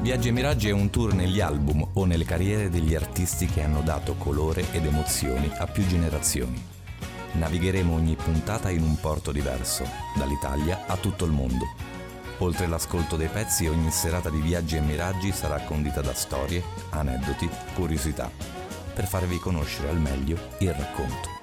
Viaggi e Miraggi è un tour negli album o nelle carriere degli artisti che hanno dato colore ed emozioni a più generazioni. Navigheremo ogni puntata in un porto diverso, dall'Italia a tutto il mondo. Oltre l'ascolto dei pezzi, ogni serata di Viaggi e Miraggi sarà condita da storie, aneddoti, curiosità, per farvi conoscere al meglio il racconto.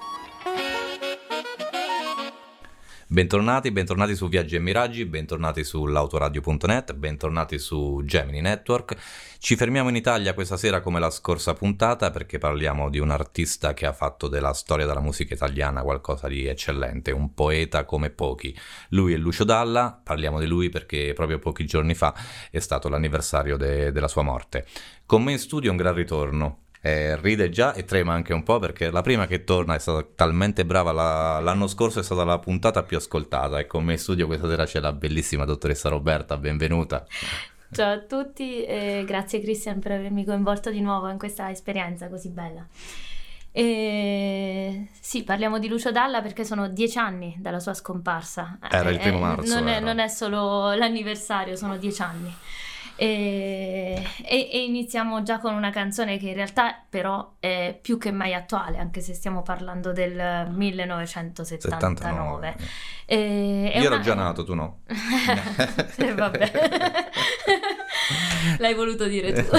Bentornati, bentornati su Viaggi e Miraggi, bentornati sull'autoradio.net, bentornati su Gemini Network. Ci fermiamo in Italia questa sera come la scorsa puntata perché parliamo di un artista che ha fatto della storia della musica italiana qualcosa di eccellente, un poeta come pochi. Lui è Lucio Dalla, parliamo di lui perché proprio pochi giorni fa è stato l'anniversario de- della sua morte. Con me in studio un gran ritorno, eh, ride già e trema anche un po' perché la prima che torna è stata talmente brava, la, l'anno scorso è stata la puntata più ascoltata e con me in studio questa sera c'è la bellissima dottoressa Roberta, benvenuta. Ciao a tutti e grazie Christian per avermi coinvolto di nuovo in questa esperienza così bella. E sì, parliamo di Lucio Dalla perché sono dieci anni dalla sua scomparsa. Era il primo eh, marzo. Non è, non è solo l'anniversario, sono dieci anni. E, e, e, iniziamo già con una canzone che in realtà però è più che mai attuale, anche se stiamo parlando del 1979. E, Io una... ero già nato, tu no. eh, vabbè. L'hai voluto dire tu.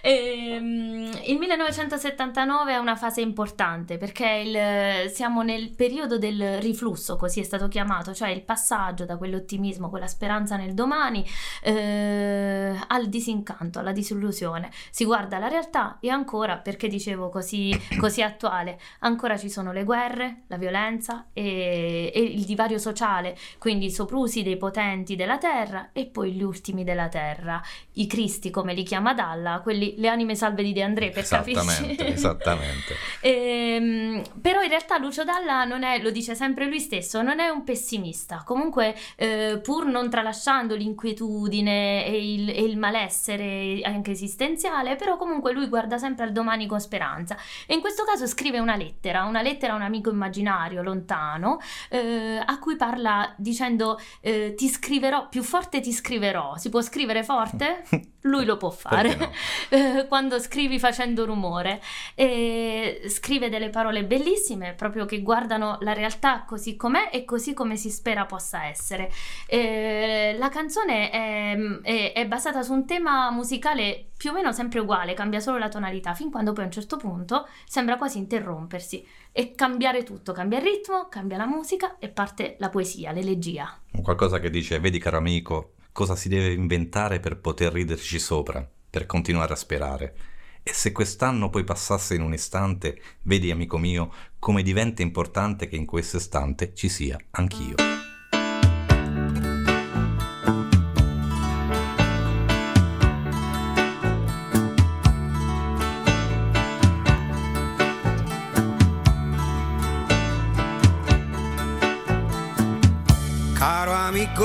e, um, il 1979 è una fase importante perché il, siamo nel periodo del riflusso, così è stato chiamato, cioè il passaggio da quell'ottimismo, quella speranza nel domani eh, al disincanto, alla disillusione. Si guarda la realtà e ancora, perché dicevo così, così attuale, ancora ci sono le guerre, la violenza e, e il divario sociale, quindi i soprusi dei potenti della terra e poi gli ultimi della terra, i cristi come li chiama Dalla, quelli, le anime salve di De André per esattamente, capirci. Esattamente. e, ehm, però in realtà Lucio Dalla non è, lo dice sempre lui stesso, non è un pessimista, comunque eh, pur non tralasciando l'inquietudine e il, e il malessere anche esistenziale, però comunque lui guarda sempre al domani con speranza e in questo caso scrive una lettera, una lettera a un amico immaginario lontano eh, a cui parla dicendo eh, ti scriverò, più forte ti scriverò, si può scrivere forte, lui lo può fare. No? Eh, quando scrivi facendo rumore. E scrive delle parole bellissime, proprio che guardano la realtà così com'è e così come si spera possa essere. E la canzone è, è, è basata su un tema musicale più o meno sempre uguale, cambia solo la tonalità, fin quando poi a un certo punto sembra quasi interrompersi e cambiare tutto, cambia il ritmo, cambia la musica e parte la poesia, l'elegia. Qualcosa che dice, vedi caro amico, cosa si deve inventare per poter riderci sopra, per continuare a sperare. E se quest'anno poi passasse in un istante, vedi amico mio, come diventa importante che in questo istante ci sia anch'io.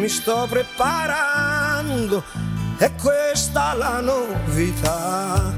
Mi sto preparando, è questa la novità.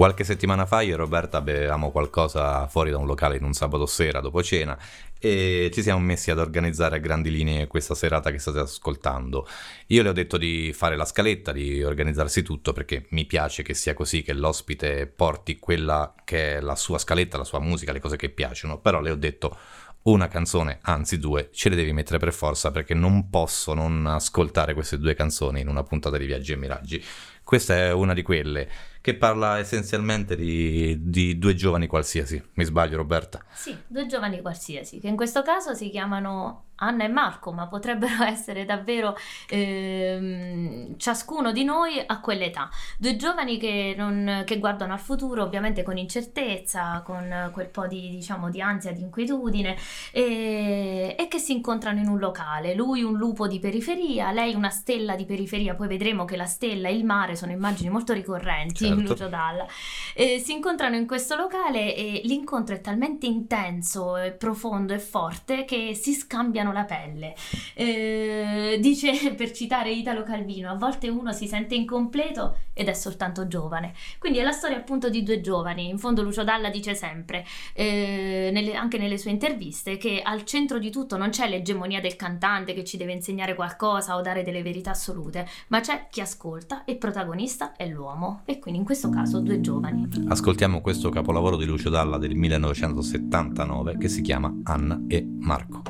Qualche settimana fa io e Roberta bevevamo qualcosa fuori da un locale in un sabato sera dopo cena e ci siamo messi ad organizzare a grandi linee questa serata che state ascoltando. Io le ho detto di fare la scaletta, di organizzarsi tutto perché mi piace che sia così, che l'ospite porti quella che è la sua scaletta, la sua musica, le cose che piacciono, però le ho detto una canzone, anzi due, ce le devi mettere per forza perché non posso non ascoltare queste due canzoni in una puntata di Viaggi e Miraggi. Questa è una di quelle che parla essenzialmente di, di due giovani qualsiasi. Mi sbaglio, Roberta? Sì, due giovani qualsiasi, che in questo caso si chiamano Anna e Marco, ma potrebbero essere davvero ehm, ciascuno di noi a quell'età. Due giovani che, non- che guardano al futuro, ovviamente con incertezza, con quel po' di, diciamo, di ansia, di inquietudine, e, e che si incontrano in un locale. Lui un lupo di periferia, lei una stella di periferia, poi vedremo che la stella e il mare sono immagini molto ricorrenti in Certo. Lucio Dalla. Eh, si incontrano in questo locale e l'incontro è talmente intenso, e profondo e forte che si scambiano la pelle. Eh, dice, per citare Italo Calvino, a volte uno si sente incompleto ed è soltanto giovane. Quindi è la storia appunto di due giovani. In fondo Lucio Dalla dice sempre, eh, nelle- anche nelle sue interviste, che al centro di tutto non c'è l'egemonia del cantante che ci deve insegnare qualcosa o dare delle verità assolute, ma c'è chi ascolta e il protagonista è l'uomo. E quindi in questo caso due giovani. Ascoltiamo questo capolavoro di Lucio Dalla del 1979 che si chiama Anna e Marco.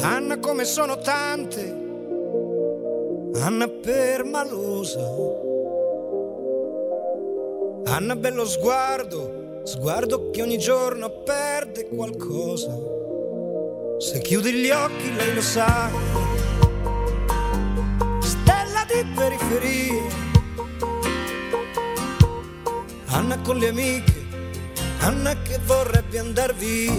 Anna come sono tante, Anna permalosa. Anna bello sguardo, sguardo che ogni giorno perde qualcosa. Se chiudi gli occhi lei lo sa. Stella di periferia. Anna con le amiche, Anna che vorrebbe andar via.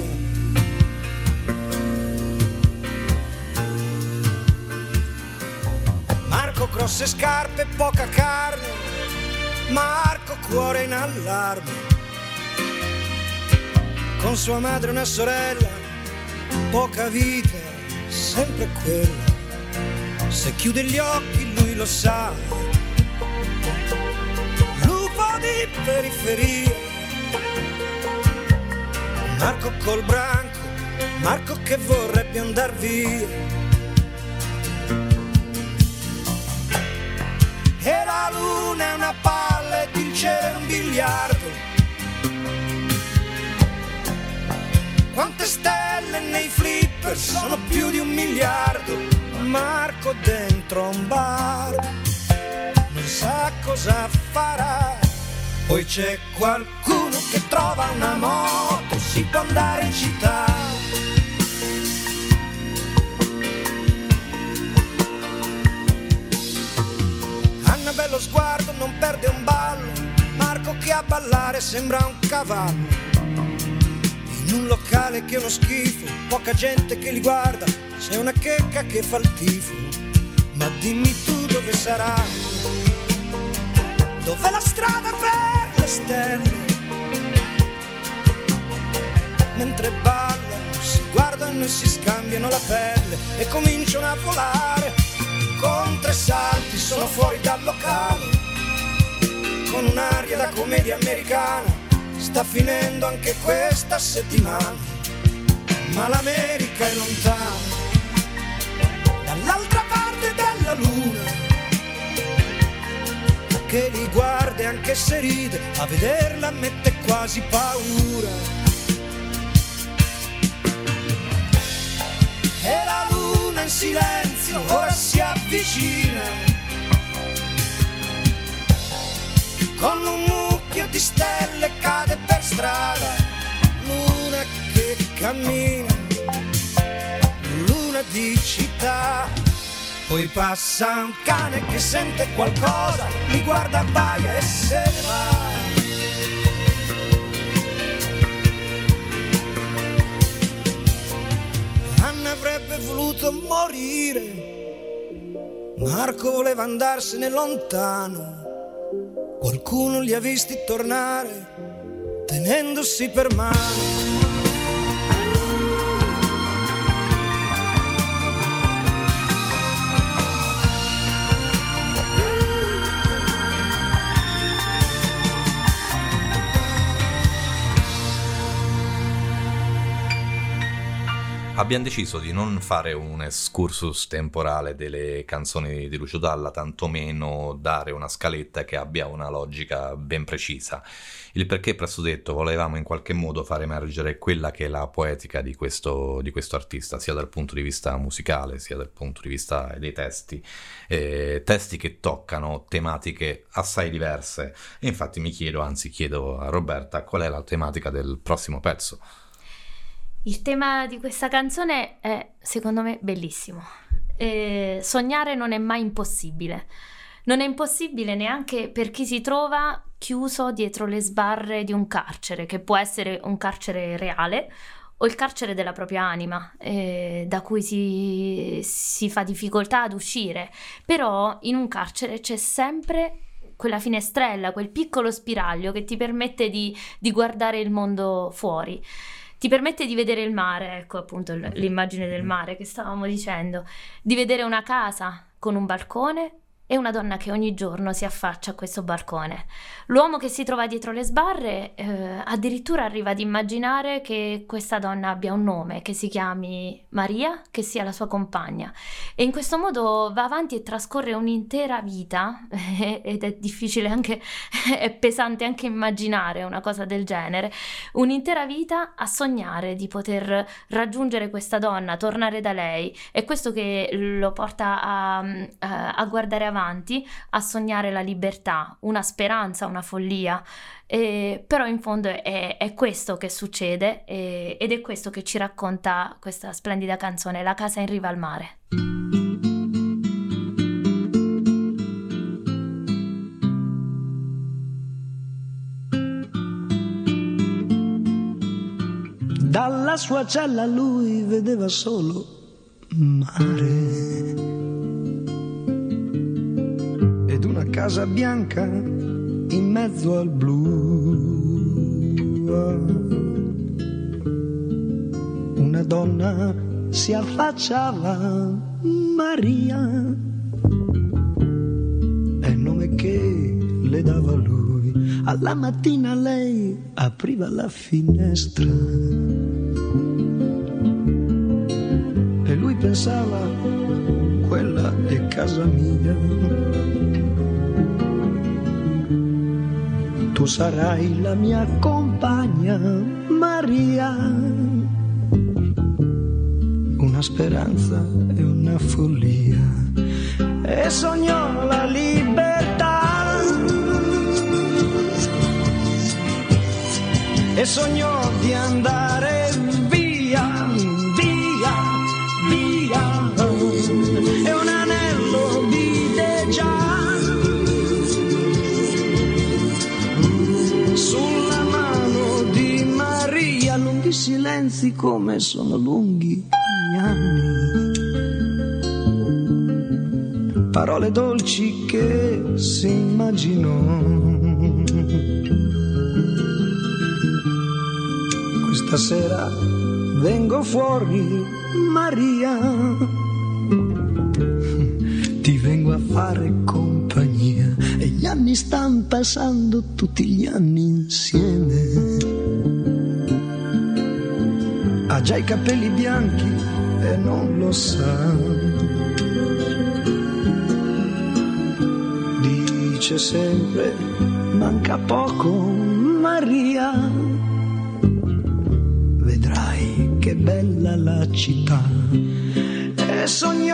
Marco grosse scarpe, poca carne, Marco cuore in allarme. Con sua madre una sorella, poca vita, sempre quella. Se chiude gli occhi lui lo sa. Di periferia, Marco col branco, Marco che vorrebbe andar via. E la luna è una palla ed il cielo è un biliardo. Quante stelle nei flipper sono più di un miliardo. Marco dentro un bar non sa cosa farà. Poi c'è qualcuno che trova una moto, si può andare in città. Anna bello sguardo, non perde un ballo. Marco che a ballare sembra un cavallo. In un locale che è uno schifo, poca gente che li guarda, c'è una checca che fa il tifo. Ma dimmi tu dove sarà? Dov'è la strada per le stelle? Mentre ballano, si guardano e si scambiano la pelle e cominciano a volare. Con tre salti sono fuori dal locale, con un'aria da commedia americana. Sta finendo anche questa settimana, ma l'America è lontana, dall'altra parte della luna che li guarda e anche se ride, a vederla mette quasi paura. E la luna in silenzio ora si avvicina. Con un mucchio di stelle cade per strada, luna che cammina, luna di città. Poi passa un cane che sente qualcosa, mi guarda, baia e se ne va. Anna avrebbe voluto morire, Marco voleva andarsene lontano. Qualcuno li ha visti tornare, tenendosi per mano. Abbiamo deciso di non fare un excursus temporale delle canzoni di Lucio Dalla, tantomeno dare una scaletta che abbia una logica ben precisa. Il perché presto detto, volevamo in qualche modo far emergere quella che è la poetica di questo, di questo artista, sia dal punto di vista musicale, sia dal punto di vista dei testi. Eh, testi che toccano tematiche assai diverse. E infatti mi chiedo, anzi chiedo a Roberta, qual è la tematica del prossimo pezzo? Il tema di questa canzone è, secondo me, bellissimo. Eh, sognare non è mai impossibile. Non è impossibile neanche per chi si trova chiuso dietro le sbarre di un carcere, che può essere un carcere reale o il carcere della propria anima, eh, da cui si, si fa difficoltà ad uscire. Però in un carcere c'è sempre quella finestrella, quel piccolo spiraglio che ti permette di, di guardare il mondo fuori ti permette di vedere il mare, ecco appunto l'immagine del mare che stavamo dicendo, di vedere una casa con un balcone e una donna che ogni giorno si affaccia a questo balcone. L'uomo che si trova dietro le sbarre eh, addirittura arriva ad immaginare che questa donna abbia un nome, che si chiami Maria, che sia la sua compagna. E in questo modo va avanti e trascorre un'intera vita, ed è difficile anche, è pesante anche immaginare una cosa del genere, un'intera vita a sognare di poter raggiungere questa donna, tornare da lei. È questo che lo porta a, a, a guardare avanti avanti a sognare la libertà, una speranza, una follia. E, però in fondo è, è questo che succede e, ed è questo che ci racconta questa splendida canzone, La casa in riva al mare. Dalla sua cella lui vedeva solo mare casa bianca in mezzo al blu. Una donna si affacciava, Maria, è il nome che le dava lui. Alla mattina lei apriva la finestra e lui pensava, quella è casa mia. Tu sarai la mia compagna, Maria. Una speranza e una follia e sognò la libertà. E sognò di andare silenzi come sono lunghi gli anni parole dolci che si immaginò. Questa sera vengo fuori, Maria, ti vengo a fare compagnia e gli anni stanno passando tutti gli anni insieme. Capelli bianchi e non lo sa dice sempre, manca poco Maria. Vedrai che bella la città e sognò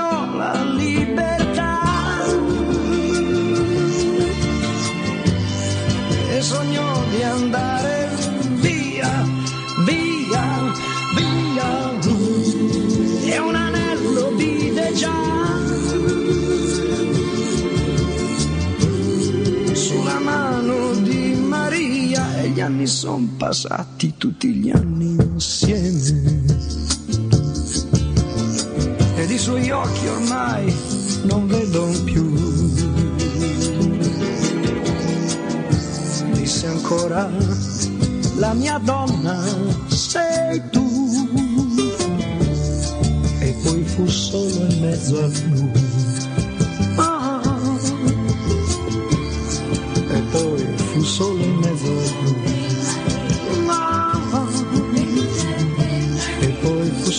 gli anni sono passati, tutti gli anni insieme. Ed i suoi occhi ormai non vedo più. Disse ancora, la mia donna sei tu. E poi fu solo in mezzo al blu. Ah, e poi fu solo in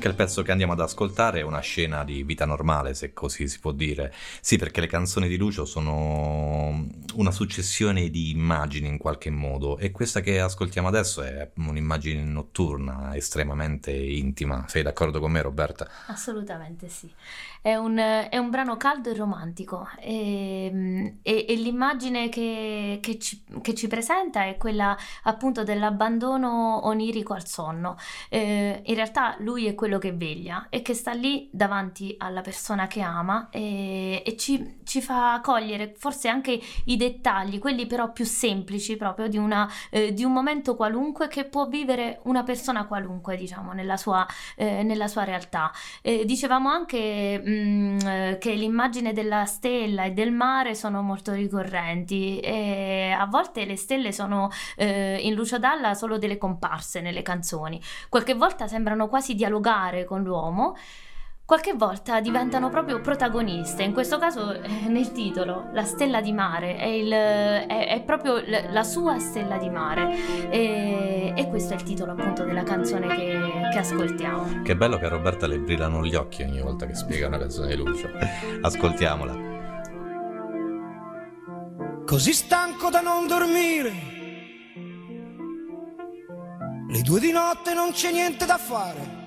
Anche il pezzo che andiamo ad ascoltare è una scena di vita normale, se così si può dire. Sì, perché le canzoni di Lucio sono una successione di immagini in qualche modo e questa che ascoltiamo adesso è un'immagine notturna, estremamente intima. Sei d'accordo con me Roberta? Assolutamente sì. È un, è un brano caldo e romantico e, e, e l'immagine che, che, ci, che, ci, presenta è quella appunto dell'abbandono onirico al sonno. Eh, in realtà lui è quello che veglia e che sta lì davanti alla persona che ama e, e ci, ci, fa cogliere forse anche i dettagli, quelli però più semplici proprio di, una, eh, di un momento qualunque che può vivere una persona qualunque diciamo nella sua, eh, nella sua realtà. dicevamo anche Mm, che l'immagine della stella e del mare sono molto ricorrenti e a volte le stelle sono eh, in Lucio Dalla solo delle comparse nelle canzoni, qualche volta sembrano quasi dialogare con l'uomo qualche volta diventano proprio protagoniste. In questo caso, eh, nel titolo, la stella di mare è, il, è, è proprio la sua stella di mare. E, e, questo è il titolo appunto della canzone che, che, ascoltiamo. Che bello che a Roberta le brillano gli occhi ogni volta che spiega una canzone di Lucio. Ascoltiamola. Così stanco da non dormire. Le due di notte non c'è niente da fare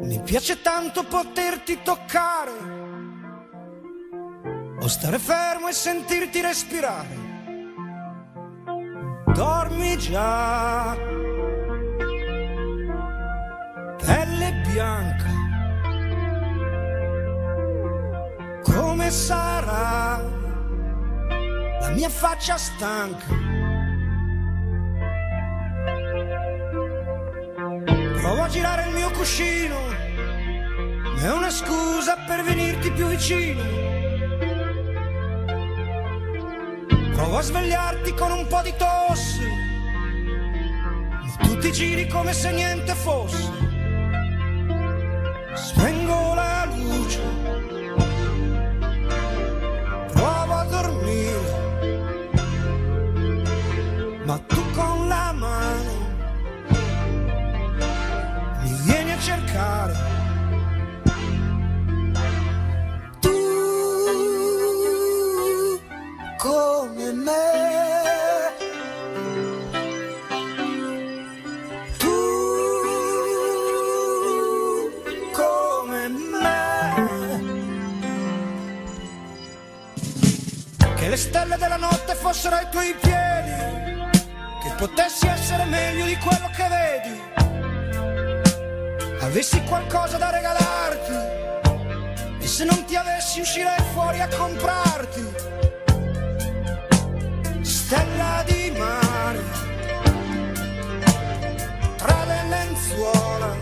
mi piace tanto poterti toccare o stare fermo e sentirti respirare. Dormi già, bianca. Come sarà la mia faccia stanca? Provo a girare il mio cuscino, è una scusa per venirti più vicino. Provo a svegliarti con un po' di tosse, ma tu ti giri come se niente fosse. Spengo la luce, ai tuoi piedi, che potessi essere meglio di quello che vedi. Avessi qualcosa da regalarti e se non ti avessi uscirei fuori a comprarti. Stella di mare, tra le lenzuola,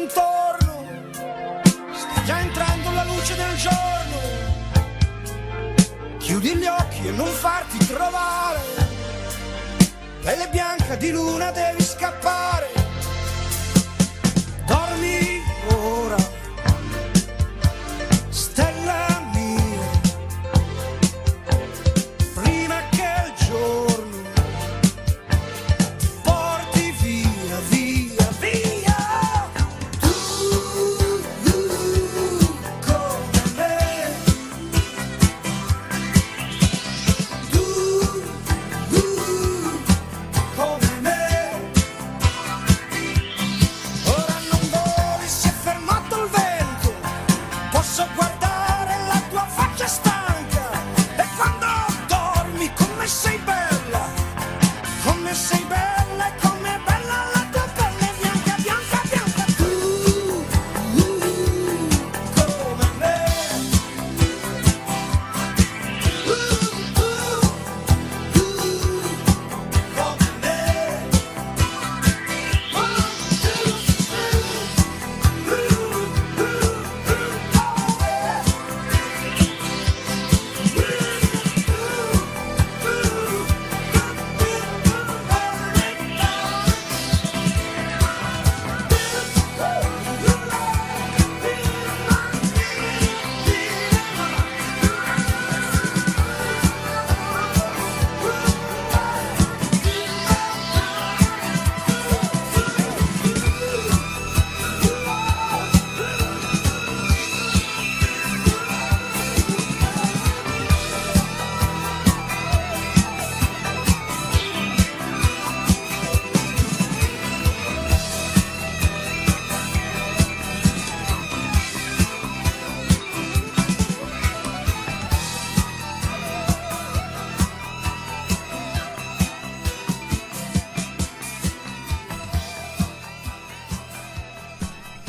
intorno, sta già entrando la luce del giorno. Chiudi gli occhi e non farti trovare, pelle bianca di luna devi scappare. Dormi ora,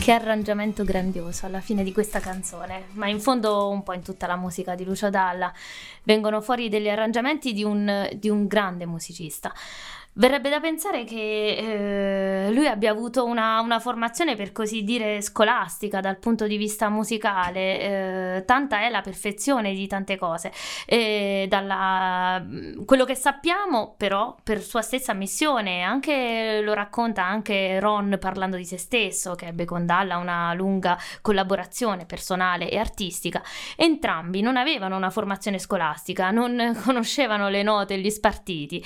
Che arrangiamento grandioso alla fine di questa canzone, ma in fondo un po' in tutta la musica di Lucio Dalla vengono fuori degli arrangiamenti di un, di un grande musicista. Verrebbe da pensare che eh, lui abbia avuto una, una, formazione per così dire scolastica dal punto di vista musicale, eh, tanta è la perfezione di tante cose. E dalla, quello che sappiamo però per sua stessa missione, anche, lo racconta anche Ron parlando di se stesso, che ebbe con Dalla una lunga collaborazione personale e artistica, entrambi non avevano una formazione scolastica, non conoscevano le note e gli spartiti.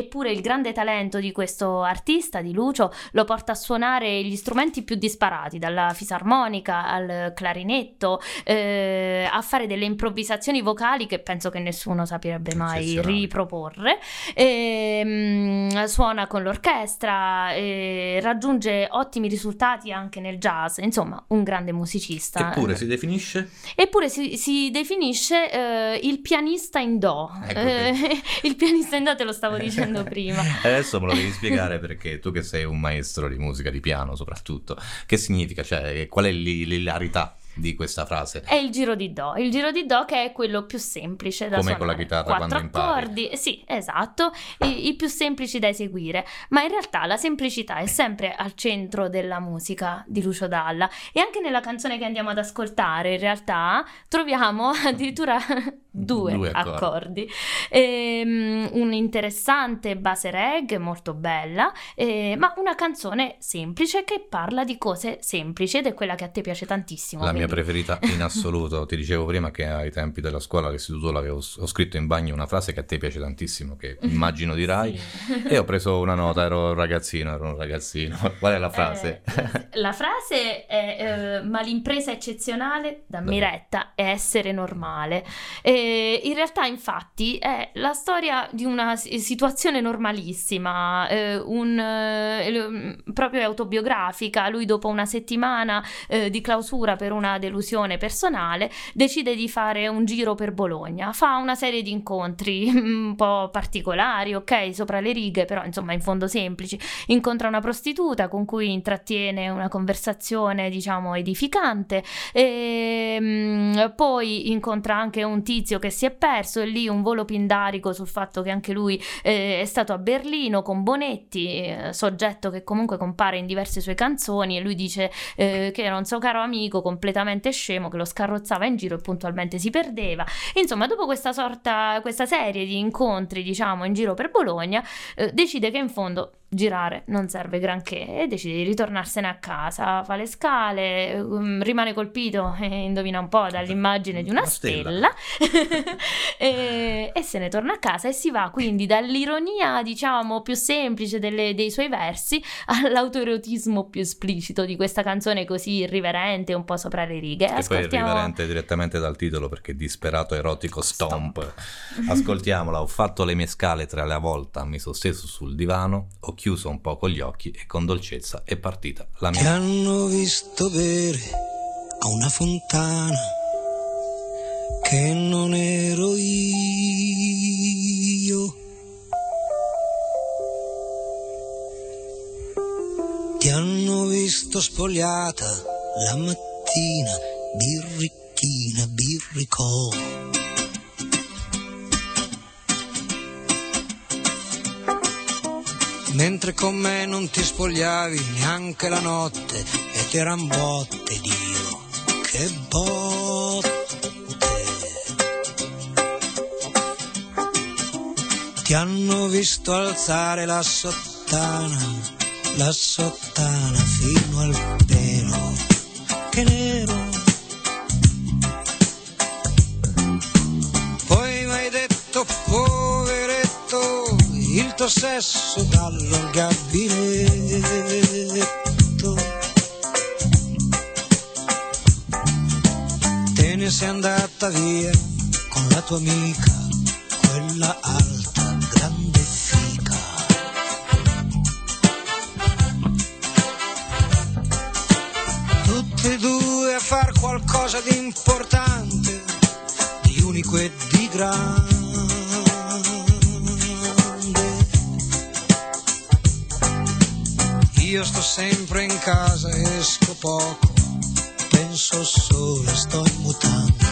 Eh, eppure il grande talento di questo artista, di Lucio, lo porta a suonare gli strumenti più disparati, dalla fisarmonica al clarinetto, eh, a fare delle improvvisazioni vocali che penso che nessuno sapirebbe mai riproporre. E, mh, mm, suona con l'orchestra, e raggiunge ottimi risultati anche nel jazz, insomma, un grande musicista. Eppure si definisce? Eppure si, si definisce eh, il pianista in do. Ecco eh, il pianista in do te lo stavo dicendo dicendo prima. Adesso me lo devi spiegare perché tu che sei un maestro di musica, di piano soprattutto, che significa? Cioè, qual è l'ilarità di questa frase? È il giro di Do, il giro di Do che è quello più semplice da Come suonare. con la chitarra Quattro quando accordi, impari. sì, esatto, I, i, più semplici da eseguire, ma in realtà la semplicità è sempre al centro della musica di Lucio Dalla e anche nella canzone che andiamo ad ascoltare in realtà troviamo addirittura due, due accordi, accordi. E, um, un interessante base reg molto bella, eh, ma una canzone semplice che parla di cose semplici ed è quella che a te piace tantissimo. La mia preferita in assoluto. Ti dicevo prima che ai tempi della scuola all'istituto l'avevo ho scritto in bagno una frase che a te piace tantissimo, che immagino dirai, sì. e ho preso una nota, ero un ragazzino, ero un ragazzino. Qual è la frase? Eh, la frase è eh, ma l'impresa eccezionale da Miretta è essere normale. E in realtà infatti è la storia di una situazione normalissima, eh, un, eh, proprio autobiografica. Lui dopo una settimana eh, di clausura per una delusione personale, decide di fare un giro per Bologna. Fa una serie di incontri un po' particolari, ok, sopra le righe, però insomma in fondo semplici. Incontra una prostituta con cui intrattiene una conversazione, diciamo, edificante e ehm, poi incontra anche un tizio che si è perso e lì un volo pindarico sul fatto che anche lui eh, è stato a Berlino con Bonetti, eh, soggetto che comunque compare in diverse sue canzoni e lui dice eh, che era un suo caro amico completamente scemo che lo scarrozzava in giro e puntualmente si perdeva. Insomma, dopo questa sorta, questa serie di incontri, diciamo, in giro per Bologna, eh, decide che in fondo girare non serve granché e decide di ritornarsene a casa, fa le scale, um, rimane colpito, eh, indovina un po' dall'immagine di una, una stella, stella. e, e, se ne torna a casa e si va quindi dall'ironia diciamo più semplice delle, dei suoi versi all'autoerotismo più esplicito di questa canzone così irriverente, un po' sopra le righe. Che Ascoltiamo... poi è irriverente direttamente dal titolo perché disperato erotico stomp. stomp. Ascoltiamola, ho fatto le mie scale tra la volta, mi sono steso sul divano, ho chiuso un poco gli occhi e con dolcezza è partita la mia. Ti hanno visto bere a una fontana che non ero io. Ti hanno visto spogliata la mattina, birricchina, birricò. Mentre con me non ti spogliavi neanche la notte ed eran botte, Dio, che botte. Ti hanno visto alzare la sottana, la sottana fino al pelo, che nero. Il tuo sesso dallo gabinetto. Te ne sei andata via con la tua amica, quella alta, grande fica. Tutte e due a far qualcosa di importante, di unico e di grande. Io sto sempre in casa, esco poco, penso solo, sto mutando.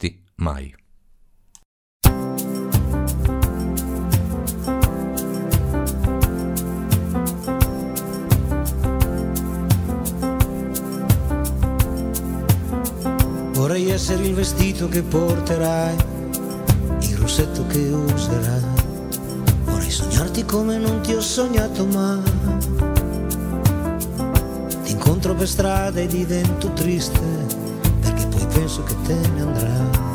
visti mai. Vorrei essere il vestito che porterai, il rossetto che userai. Vorrei sognarti come non ti ho sognato mai. Ti incontro per strada e divento triste penso che te ne andrà.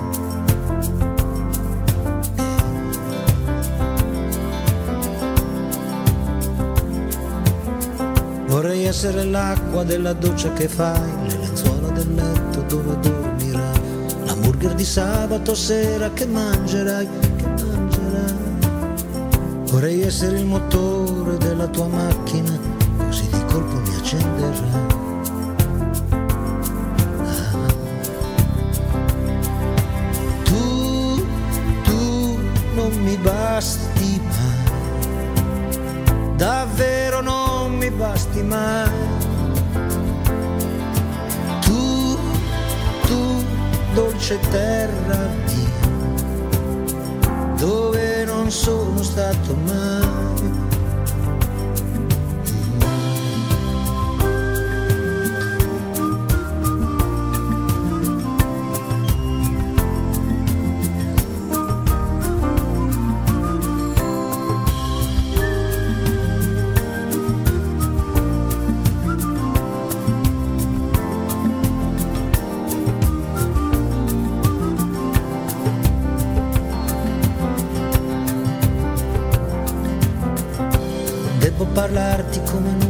Vorrei essere l'acqua della doccia che fai, le lenzuola del letto dove dormirai, l'hamburger di sabato sera che mangerai, che mangerai. Vorrei essere il motore della tua macchina mai. Tu, tu, dolce terra mia, dove non sono stato mai.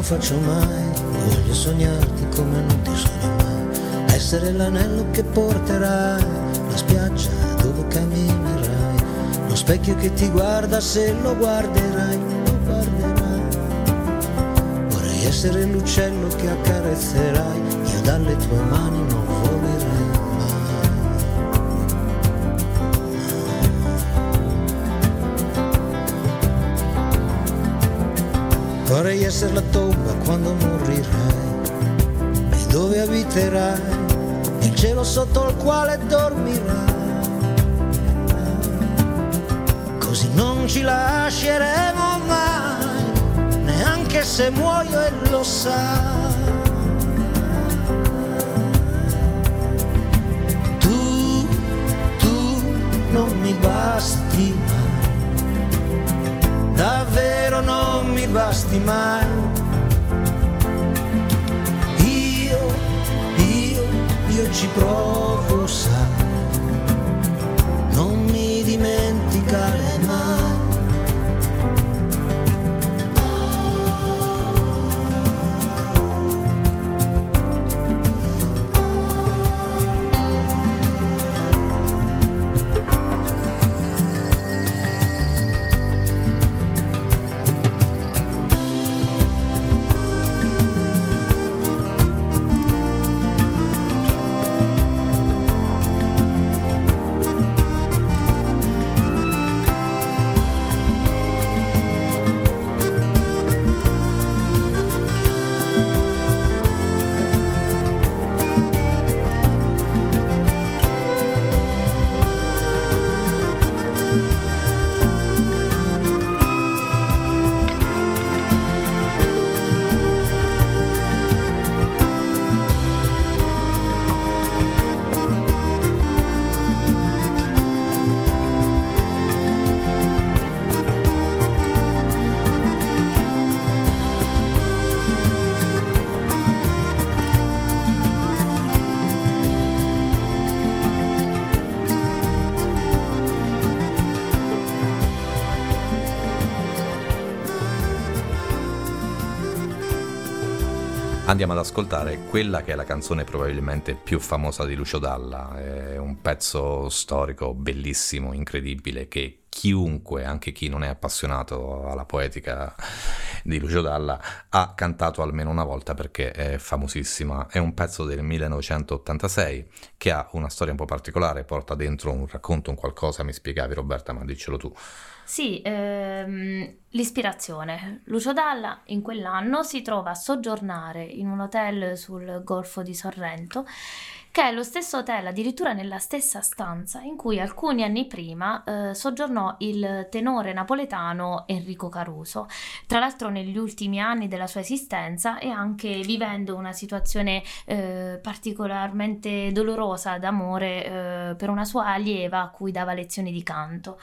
Faccio mai, voglio sognarti come non ti sogno mai, essere l'anello che porterai, la spiaggia dove camminerai, lo specchio che ti guarda se lo guarderai, lo guarderai. Vorrei essere l'uccello che accarezzerai, io dalle tue mani non volerei. Vorrei essere la tomba dove abiterai, il cielo sotto il quale dormirai. Così non ci lasceremo mai, neanche se muoio e lo sai. Tu, tu non mi basti mai davvero non mi basti mai. Io ci provo, sai, non mi dimenticare mai. Andiamo ad ascoltare quella che è la canzone probabilmente più famosa di Lucio Dalla, è un pezzo storico bellissimo, incredibile, che chiunque, anche chi non è appassionato alla poetica di Lucio Dalla, ha cantato almeno una volta perché è famosissima. È un pezzo del 1986 che ha una storia un po' particolare, porta dentro un racconto, un qualcosa, mi spiegavi Roberta, ma diccelo tu. Sì, ehm, l'ispirazione. Lucio Dalla in quell'anno si trova a soggiornare in un hotel sul Golfo di Sorrento, che è lo stesso hotel, addirittura nella stessa stanza in cui alcuni anni prima eh, soggiornò il tenore napoletano Enrico Caruso. Tra l'altro negli ultimi anni della sua esistenza e anche vivendo una situazione eh, particolarmente dolorosa d'amore eh, per una sua allieva a cui dava lezioni di canto.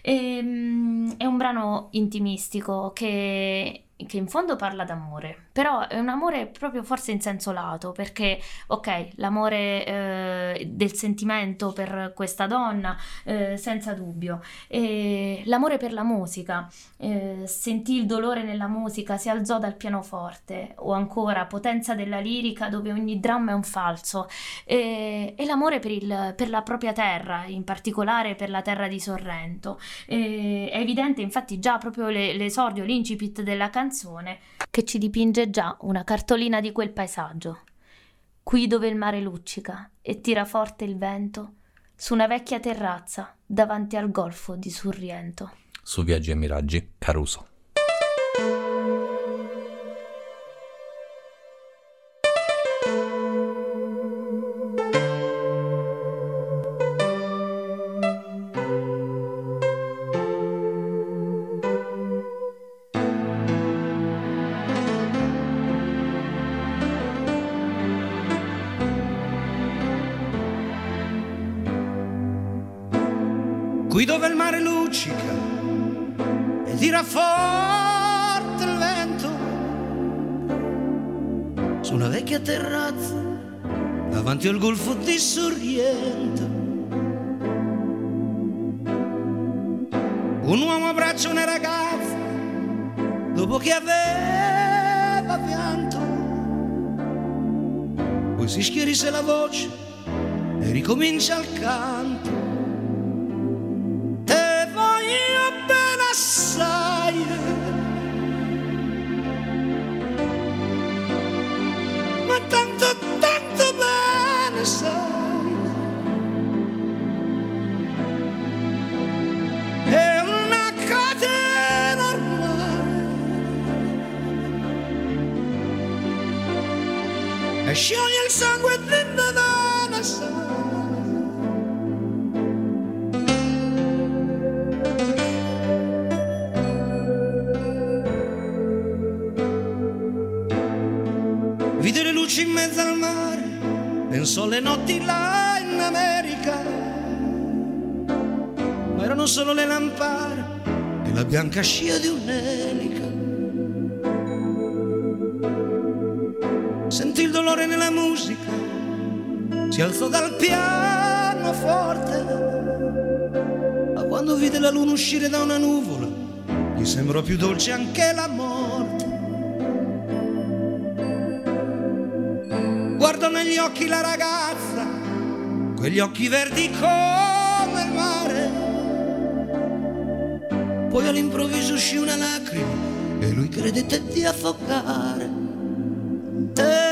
Ehm, è un brano intimistico che che in fondo parla d'amore, però è un amore proprio forse in senso lato, perché ok, l'amore eh, del sentimento per questa donna, eh, senza dubbio, e l'amore per la musica, eh, sentì il dolore nella musica, si alzò dal pianoforte, o ancora potenza della lirica dove ogni dramma è un falso, e, e l'amore per, il, per, la propria terra, in particolare per la terra di Sorrento. E, è evidente infatti già proprio le, l'esordio, l'incipit della canzone, che ci dipinge già una cartolina di quel paesaggio. Qui dove il mare luccica e tira forte il vento, su una vecchia terrazza davanti al golfo di Surriento. Su Viaggi e Miraggi, Caruso. La voce e ricomincia il canto. Notti là in America, ma erano solo le lampare e la bianca scia di un'elica. Sentì il dolore nella musica, si alzò dal pianoforte, ma quando vide la luna uscire da una nuvola, gli sembrò più dolce anche la morte. Guardò negli occhi la ragazza, quegli occhi verdi come il mare. Poi all'improvviso uscì una lacrima e lui credette di affogare. Te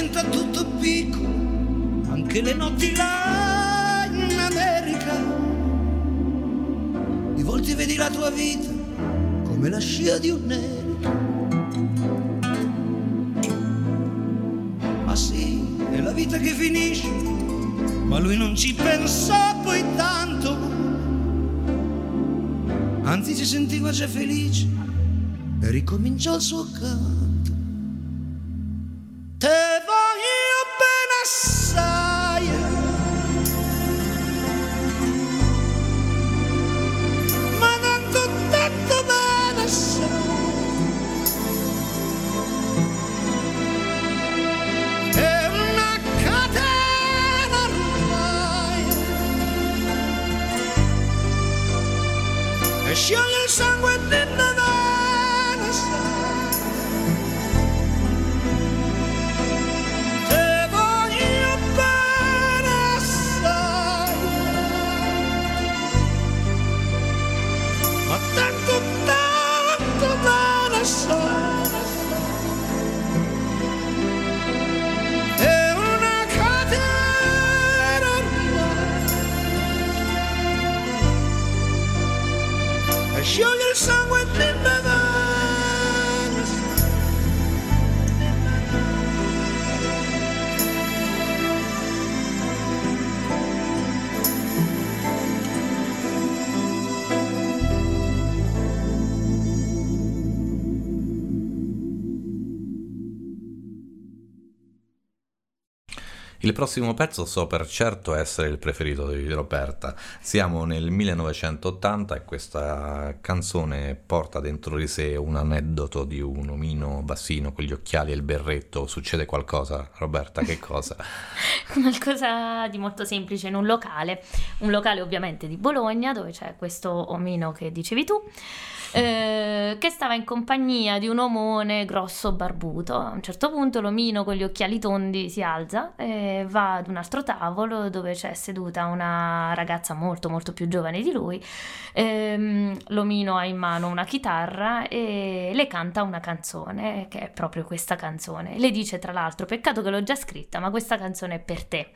Diventa tutto piccolo, anche le notti là in America. Di volte vedi la tua vita come la scia di un'elica. Ma sì, è la vita che finisce, ma lui non ci pensò poi tanto. Anzi si sentiva già felice e ricominciò il suo canto. Show you the way. Il prossimo pezzo so per certo essere il preferito di Roberta. Siamo nel 1980 e questa canzone porta dentro di sé un aneddoto di un omino bassino con gli occhiali e il berretto. Succede qualcosa, Roberta? Che cosa? Qualcosa di molto semplice in un locale, un locale ovviamente di Bologna dove c'è questo omino che dicevi tu. Eh, che stava in compagnia di un omone grosso barbuto. A un certo punto l'omino con gli occhiali tondi si alza e va ad un altro tavolo dove c'è seduta una ragazza molto molto più giovane di lui. Eh, l'omino ha in mano una chitarra e le canta una canzone, che è proprio questa canzone. Le dice tra l'altro, peccato che l'ho già scritta, ma questa canzone è per te.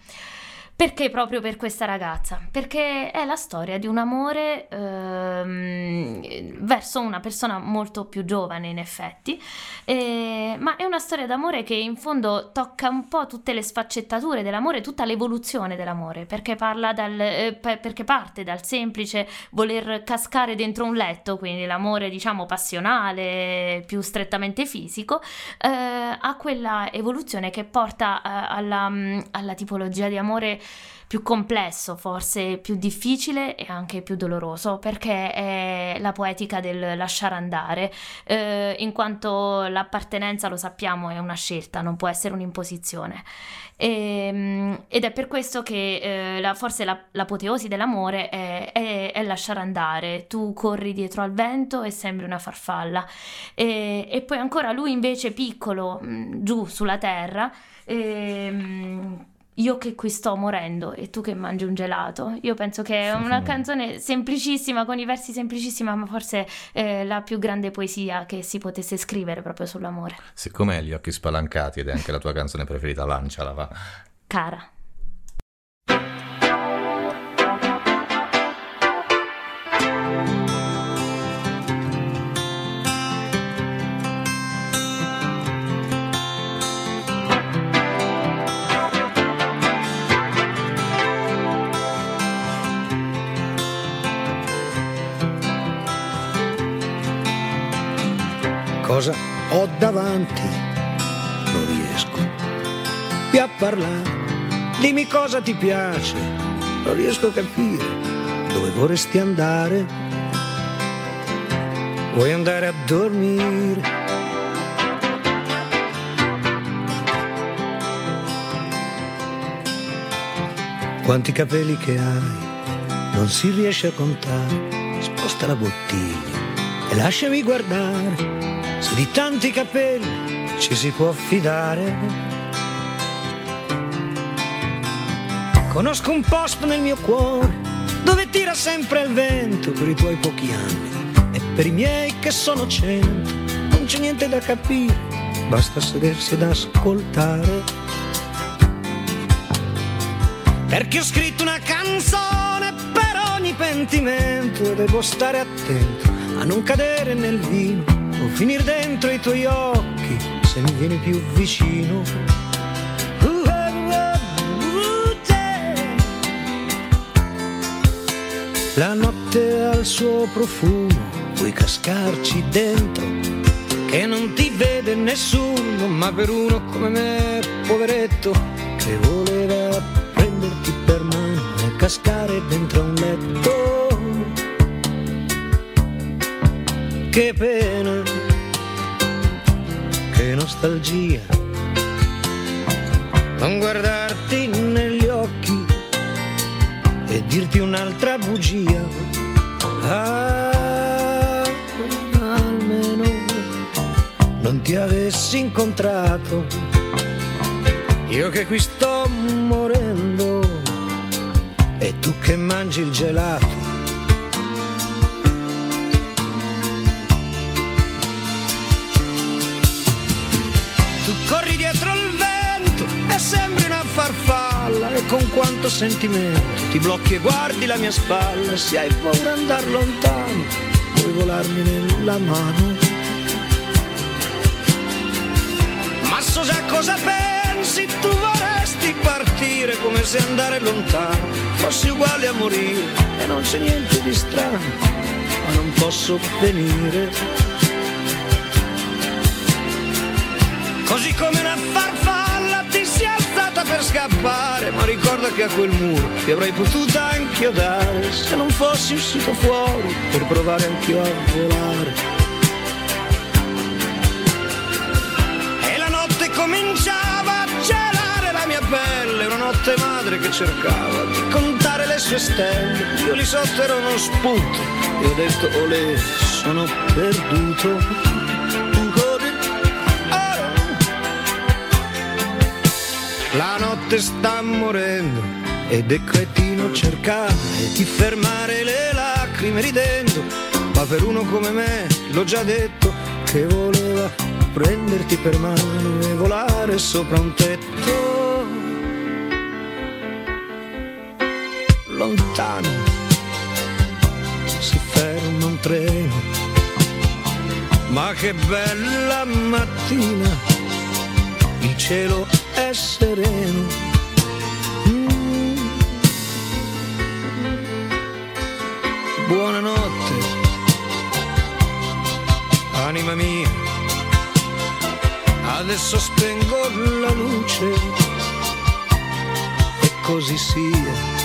Perché proprio per questa ragazza? Perché è la storia di un amore ehm, verso una persona molto più giovane in effetti, eh, ma è una storia d'amore che in fondo tocca un po' tutte le sfaccettature dell'amore, tutta l'evoluzione dell'amore, perché, dal, eh, perché parte dal semplice voler cascare dentro un letto, quindi l'amore diciamo passionale, più strettamente fisico, eh, a quella evoluzione che porta eh, alla, alla tipologia di amore più complesso, forse più difficile e anche più doloroso, perché è la poetica del lasciare andare, eh, in quanto l'appartenenza, lo sappiamo, è una scelta, non può essere un'imposizione. E, ehm, ed è per questo che eh, la, forse la, l'apoteosi dell'amore è, è, è, lasciare andare, tu corri dietro al vento e sembri una farfalla. E, e poi ancora lui invece piccolo, mh, giù sulla terra, ehm, io che qui sto morendo e tu che mangi un gelato. Io penso che è una canzone semplicissima, con i versi semplicissima, ma forse eh, la più grande poesia che si potesse scrivere proprio sull'amore. Siccome hai gli occhi spalancati ed è anche la tua canzone preferita, lanciala, va. Cara. Cosa ho davanti, non riesco più a parlare, dimmi cosa ti piace, non riesco a capire dove vorresti andare, vuoi andare a dormire. Quanti capelli che hai, non si riesce a contare, sposta la bottiglia e lasciami guardare se di tanti capelli ci si può fidare. Conosco un posto nel mio cuore dove tira sempre il vento per i tuoi pochi anni e per i miei che sono cento. Non c'è niente da capire, basta sedersi ad ascoltare. Perché ho scritto una canzone per ogni pentimento e devo stare attento a non cadere nel vino o finir dentro i tuoi occhi se mi vieni più vicino. La notte ha il suo profumo, puoi cascarci dentro, che non ti vede nessuno, ma per uno come me, poveretto, che voleva prenderti per mano e cascare dentro un letto che pena, che nostalgia, non guardarti negli occhi e dirti un'altra bugia. Ah, almeno non ti avessi incontrato, io che qui sto morendo e tu che mangi il gelato con quanto sentimento. Ti blocchi e guardi la mia spalla se hai paura andar lontano puoi volarmi nella mano. Ma so già cosa pensi tu vorresti partire come se andare lontano fossi uguale a morire e non c'è niente di strano ma non posso venire. Così come una farfalla per scappare, ma ricorda che a quel muro ti avrei potuto anche dare se non fossi uscito fuori per provare anch'io a volare. E la notte cominciava a gelare la mia pelle, una notte madre che cercava di contare le sue stelle. Io lì sotto ero uno spunto e ho detto, olè, sono perduto. La notte sta morendo ed è cretino cercare di fermare le lacrime ridendo, ma per uno come me l'ho già detto che voleva prenderti per mano e volare sopra un tetto. Lontano si ferma un treno, ma che bella mattina, il cielo è sereno. Mm. Buonanotte, anima mia, adesso spengo la luce e così sia.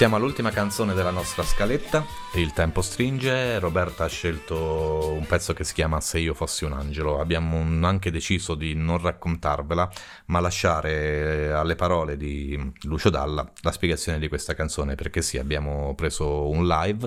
Siamo all'ultima canzone della nostra scaletta, il tempo stringe, Roberta ha scelto un pezzo che si chiama Se io fossi un angelo, abbiamo anche deciso di non raccontarvela, ma lasciare alle parole di Lucio Dalla la spiegazione di questa canzone, perché sì, abbiamo preso un live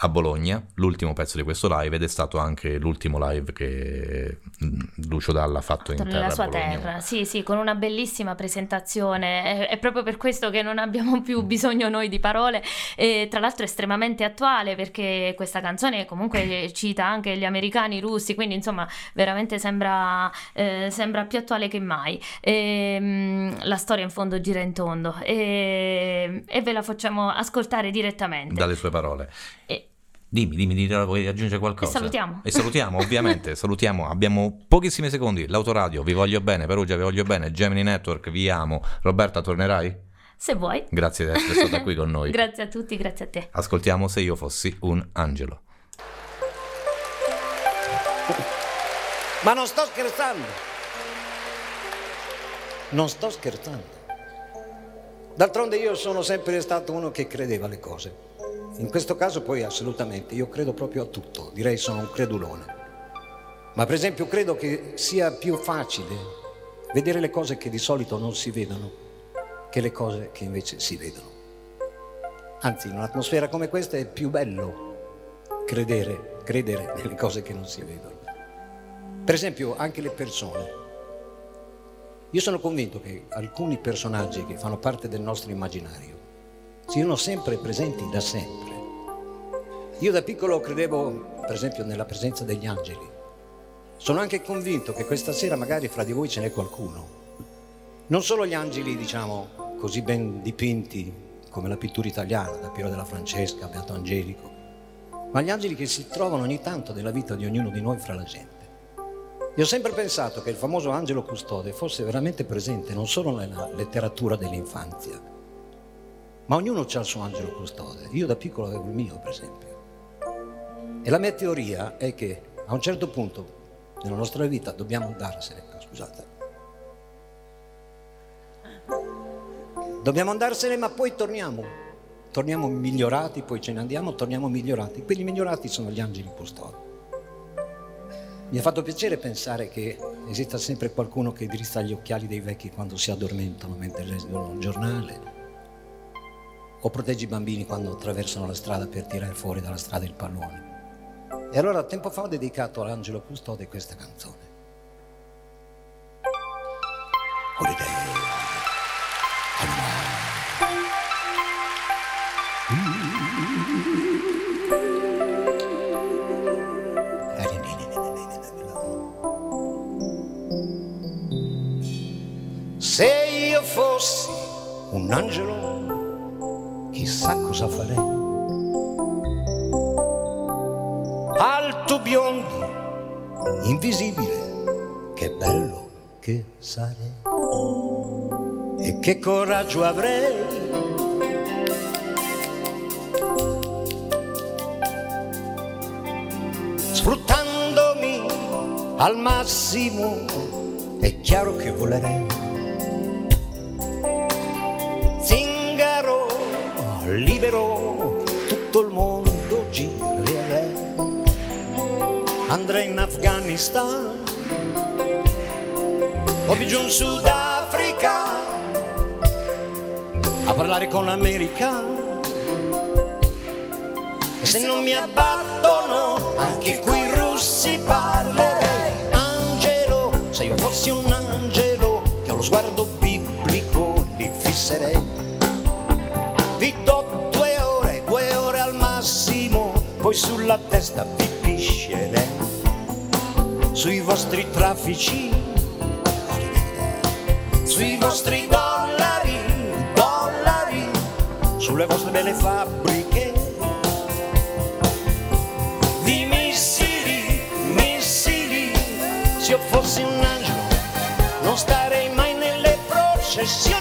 a Bologna, l'ultimo pezzo di questo live ed è stato anche l'ultimo live che mm, Lucio Dalla ha fatto in terra nella sua terra. Sì, sì, con una bellissima presentazione. È, proprio per questo che non abbiamo più mm. bisogno noi di parole. E, tra l'altro è estremamente attuale perché questa canzone comunque cita anche gli americani, i russi, quindi insomma veramente sembra, eh, sembra più attuale che mai. E, mh, la storia in fondo gira in tondo e, e ve la facciamo ascoltare direttamente. Dalle sue parole. E, Dimmi, dimmi, dimmi, vuoi aggiungere qualcosa? E salutiamo. E salutiamo, ovviamente, salutiamo. Abbiamo pochissimi secondi. L'autoradio, vi voglio bene. Perugia, vi voglio bene. Gemini Network, vi amo. Roberta, tornerai? Se vuoi. Grazie di essere stata qui con noi. grazie a tutti, grazie a te. Ascoltiamo Se io fossi un angelo. Ma non sto scherzando. Non sto scherzando. D'altronde io sono sempre stato uno che credeva alle cose. In questo caso poi assolutamente, io credo proprio a tutto, direi sono un credulone. Ma per esempio credo che sia più facile vedere le cose che di solito non si vedono che le cose che invece si vedono. Anzi, in un'atmosfera come questa è più bello credere, credere nelle cose che non si vedono. Per esempio anche le persone. Io sono convinto che alcuni personaggi che fanno parte del nostro immaginario siano sempre presenti da sempre. Io da piccolo credevo, per esempio, nella presenza degli angeli. Sono anche convinto che questa sera magari fra di voi ce n'è qualcuno. Non solo gli angeli, diciamo, così ben dipinti come la pittura italiana, da Piero della Francesca, Beato Angelico, ma gli angeli che si trovano ogni tanto nella vita di ognuno di noi fra la gente. Io ho sempre pensato che il famoso angelo custode fosse veramente presente non solo nella letteratura dell'infanzia, ma ognuno ha il suo angelo custode. Io da piccolo avevo il mio, per esempio. E la mia teoria è che a un certo punto nella nostra vita dobbiamo andarsene, scusate. Dobbiamo andarsene, ma poi torniamo. Torniamo migliorati, poi ce ne andiamo, torniamo migliorati. Quelli migliorati sono gli angeli custodi. Mi ha fatto piacere pensare che esista sempre qualcuno che drizza gli occhiali dei vecchi quando si addormentano mentre leggono il giornale o protegge i bambini quando attraversano la strada per tirare fuori dalla strada il pallone. E allora tempo fa ho dedicato all'angelo custode questa canzone. Se io fossi un angelo, chissà cosa farei. Alto biondo, invisibile, che bello che sarei. E che coraggio avrei. Sfruttandomi al massimo, è chiaro che volerei. Libero, tutto il mondo girerei. Andrei in Afghanistan o giù in Sudafrica a parlare con l'America. E se non mi abbattono, anche qui russi parlerei. Angelo, se io fossi un angelo, che ho lo sguardo biblico, li fisserei. Sulla testa vi piscerei. Sui vostri traffici sui vostri dollari, dollari, sulle vostre belle fabbriche di missili, missili. Se io fossi un angelo, non starei mai nelle processioni,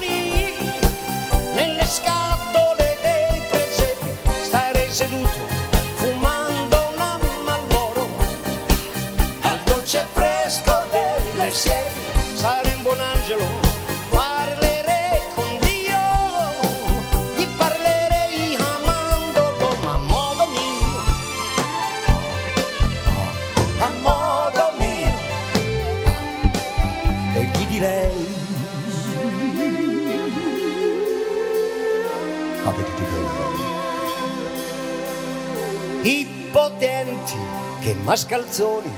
mascalzoni,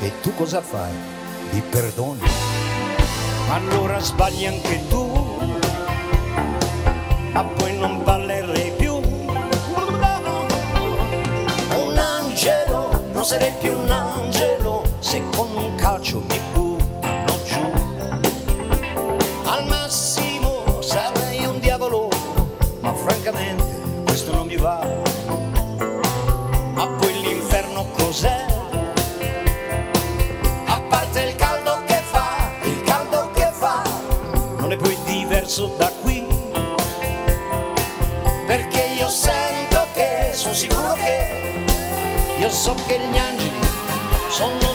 e tu cosa fai? Li perdoni allora sbagli anche tu, ma poi non ballerei più. Un angelo, non sarei più un angelo se con un calcio mi buttano giù. Al massimo sarei un diavolo, ma francamente diverso da qui. Perché io sento che, sono sicuro che, io so che gli angeli sono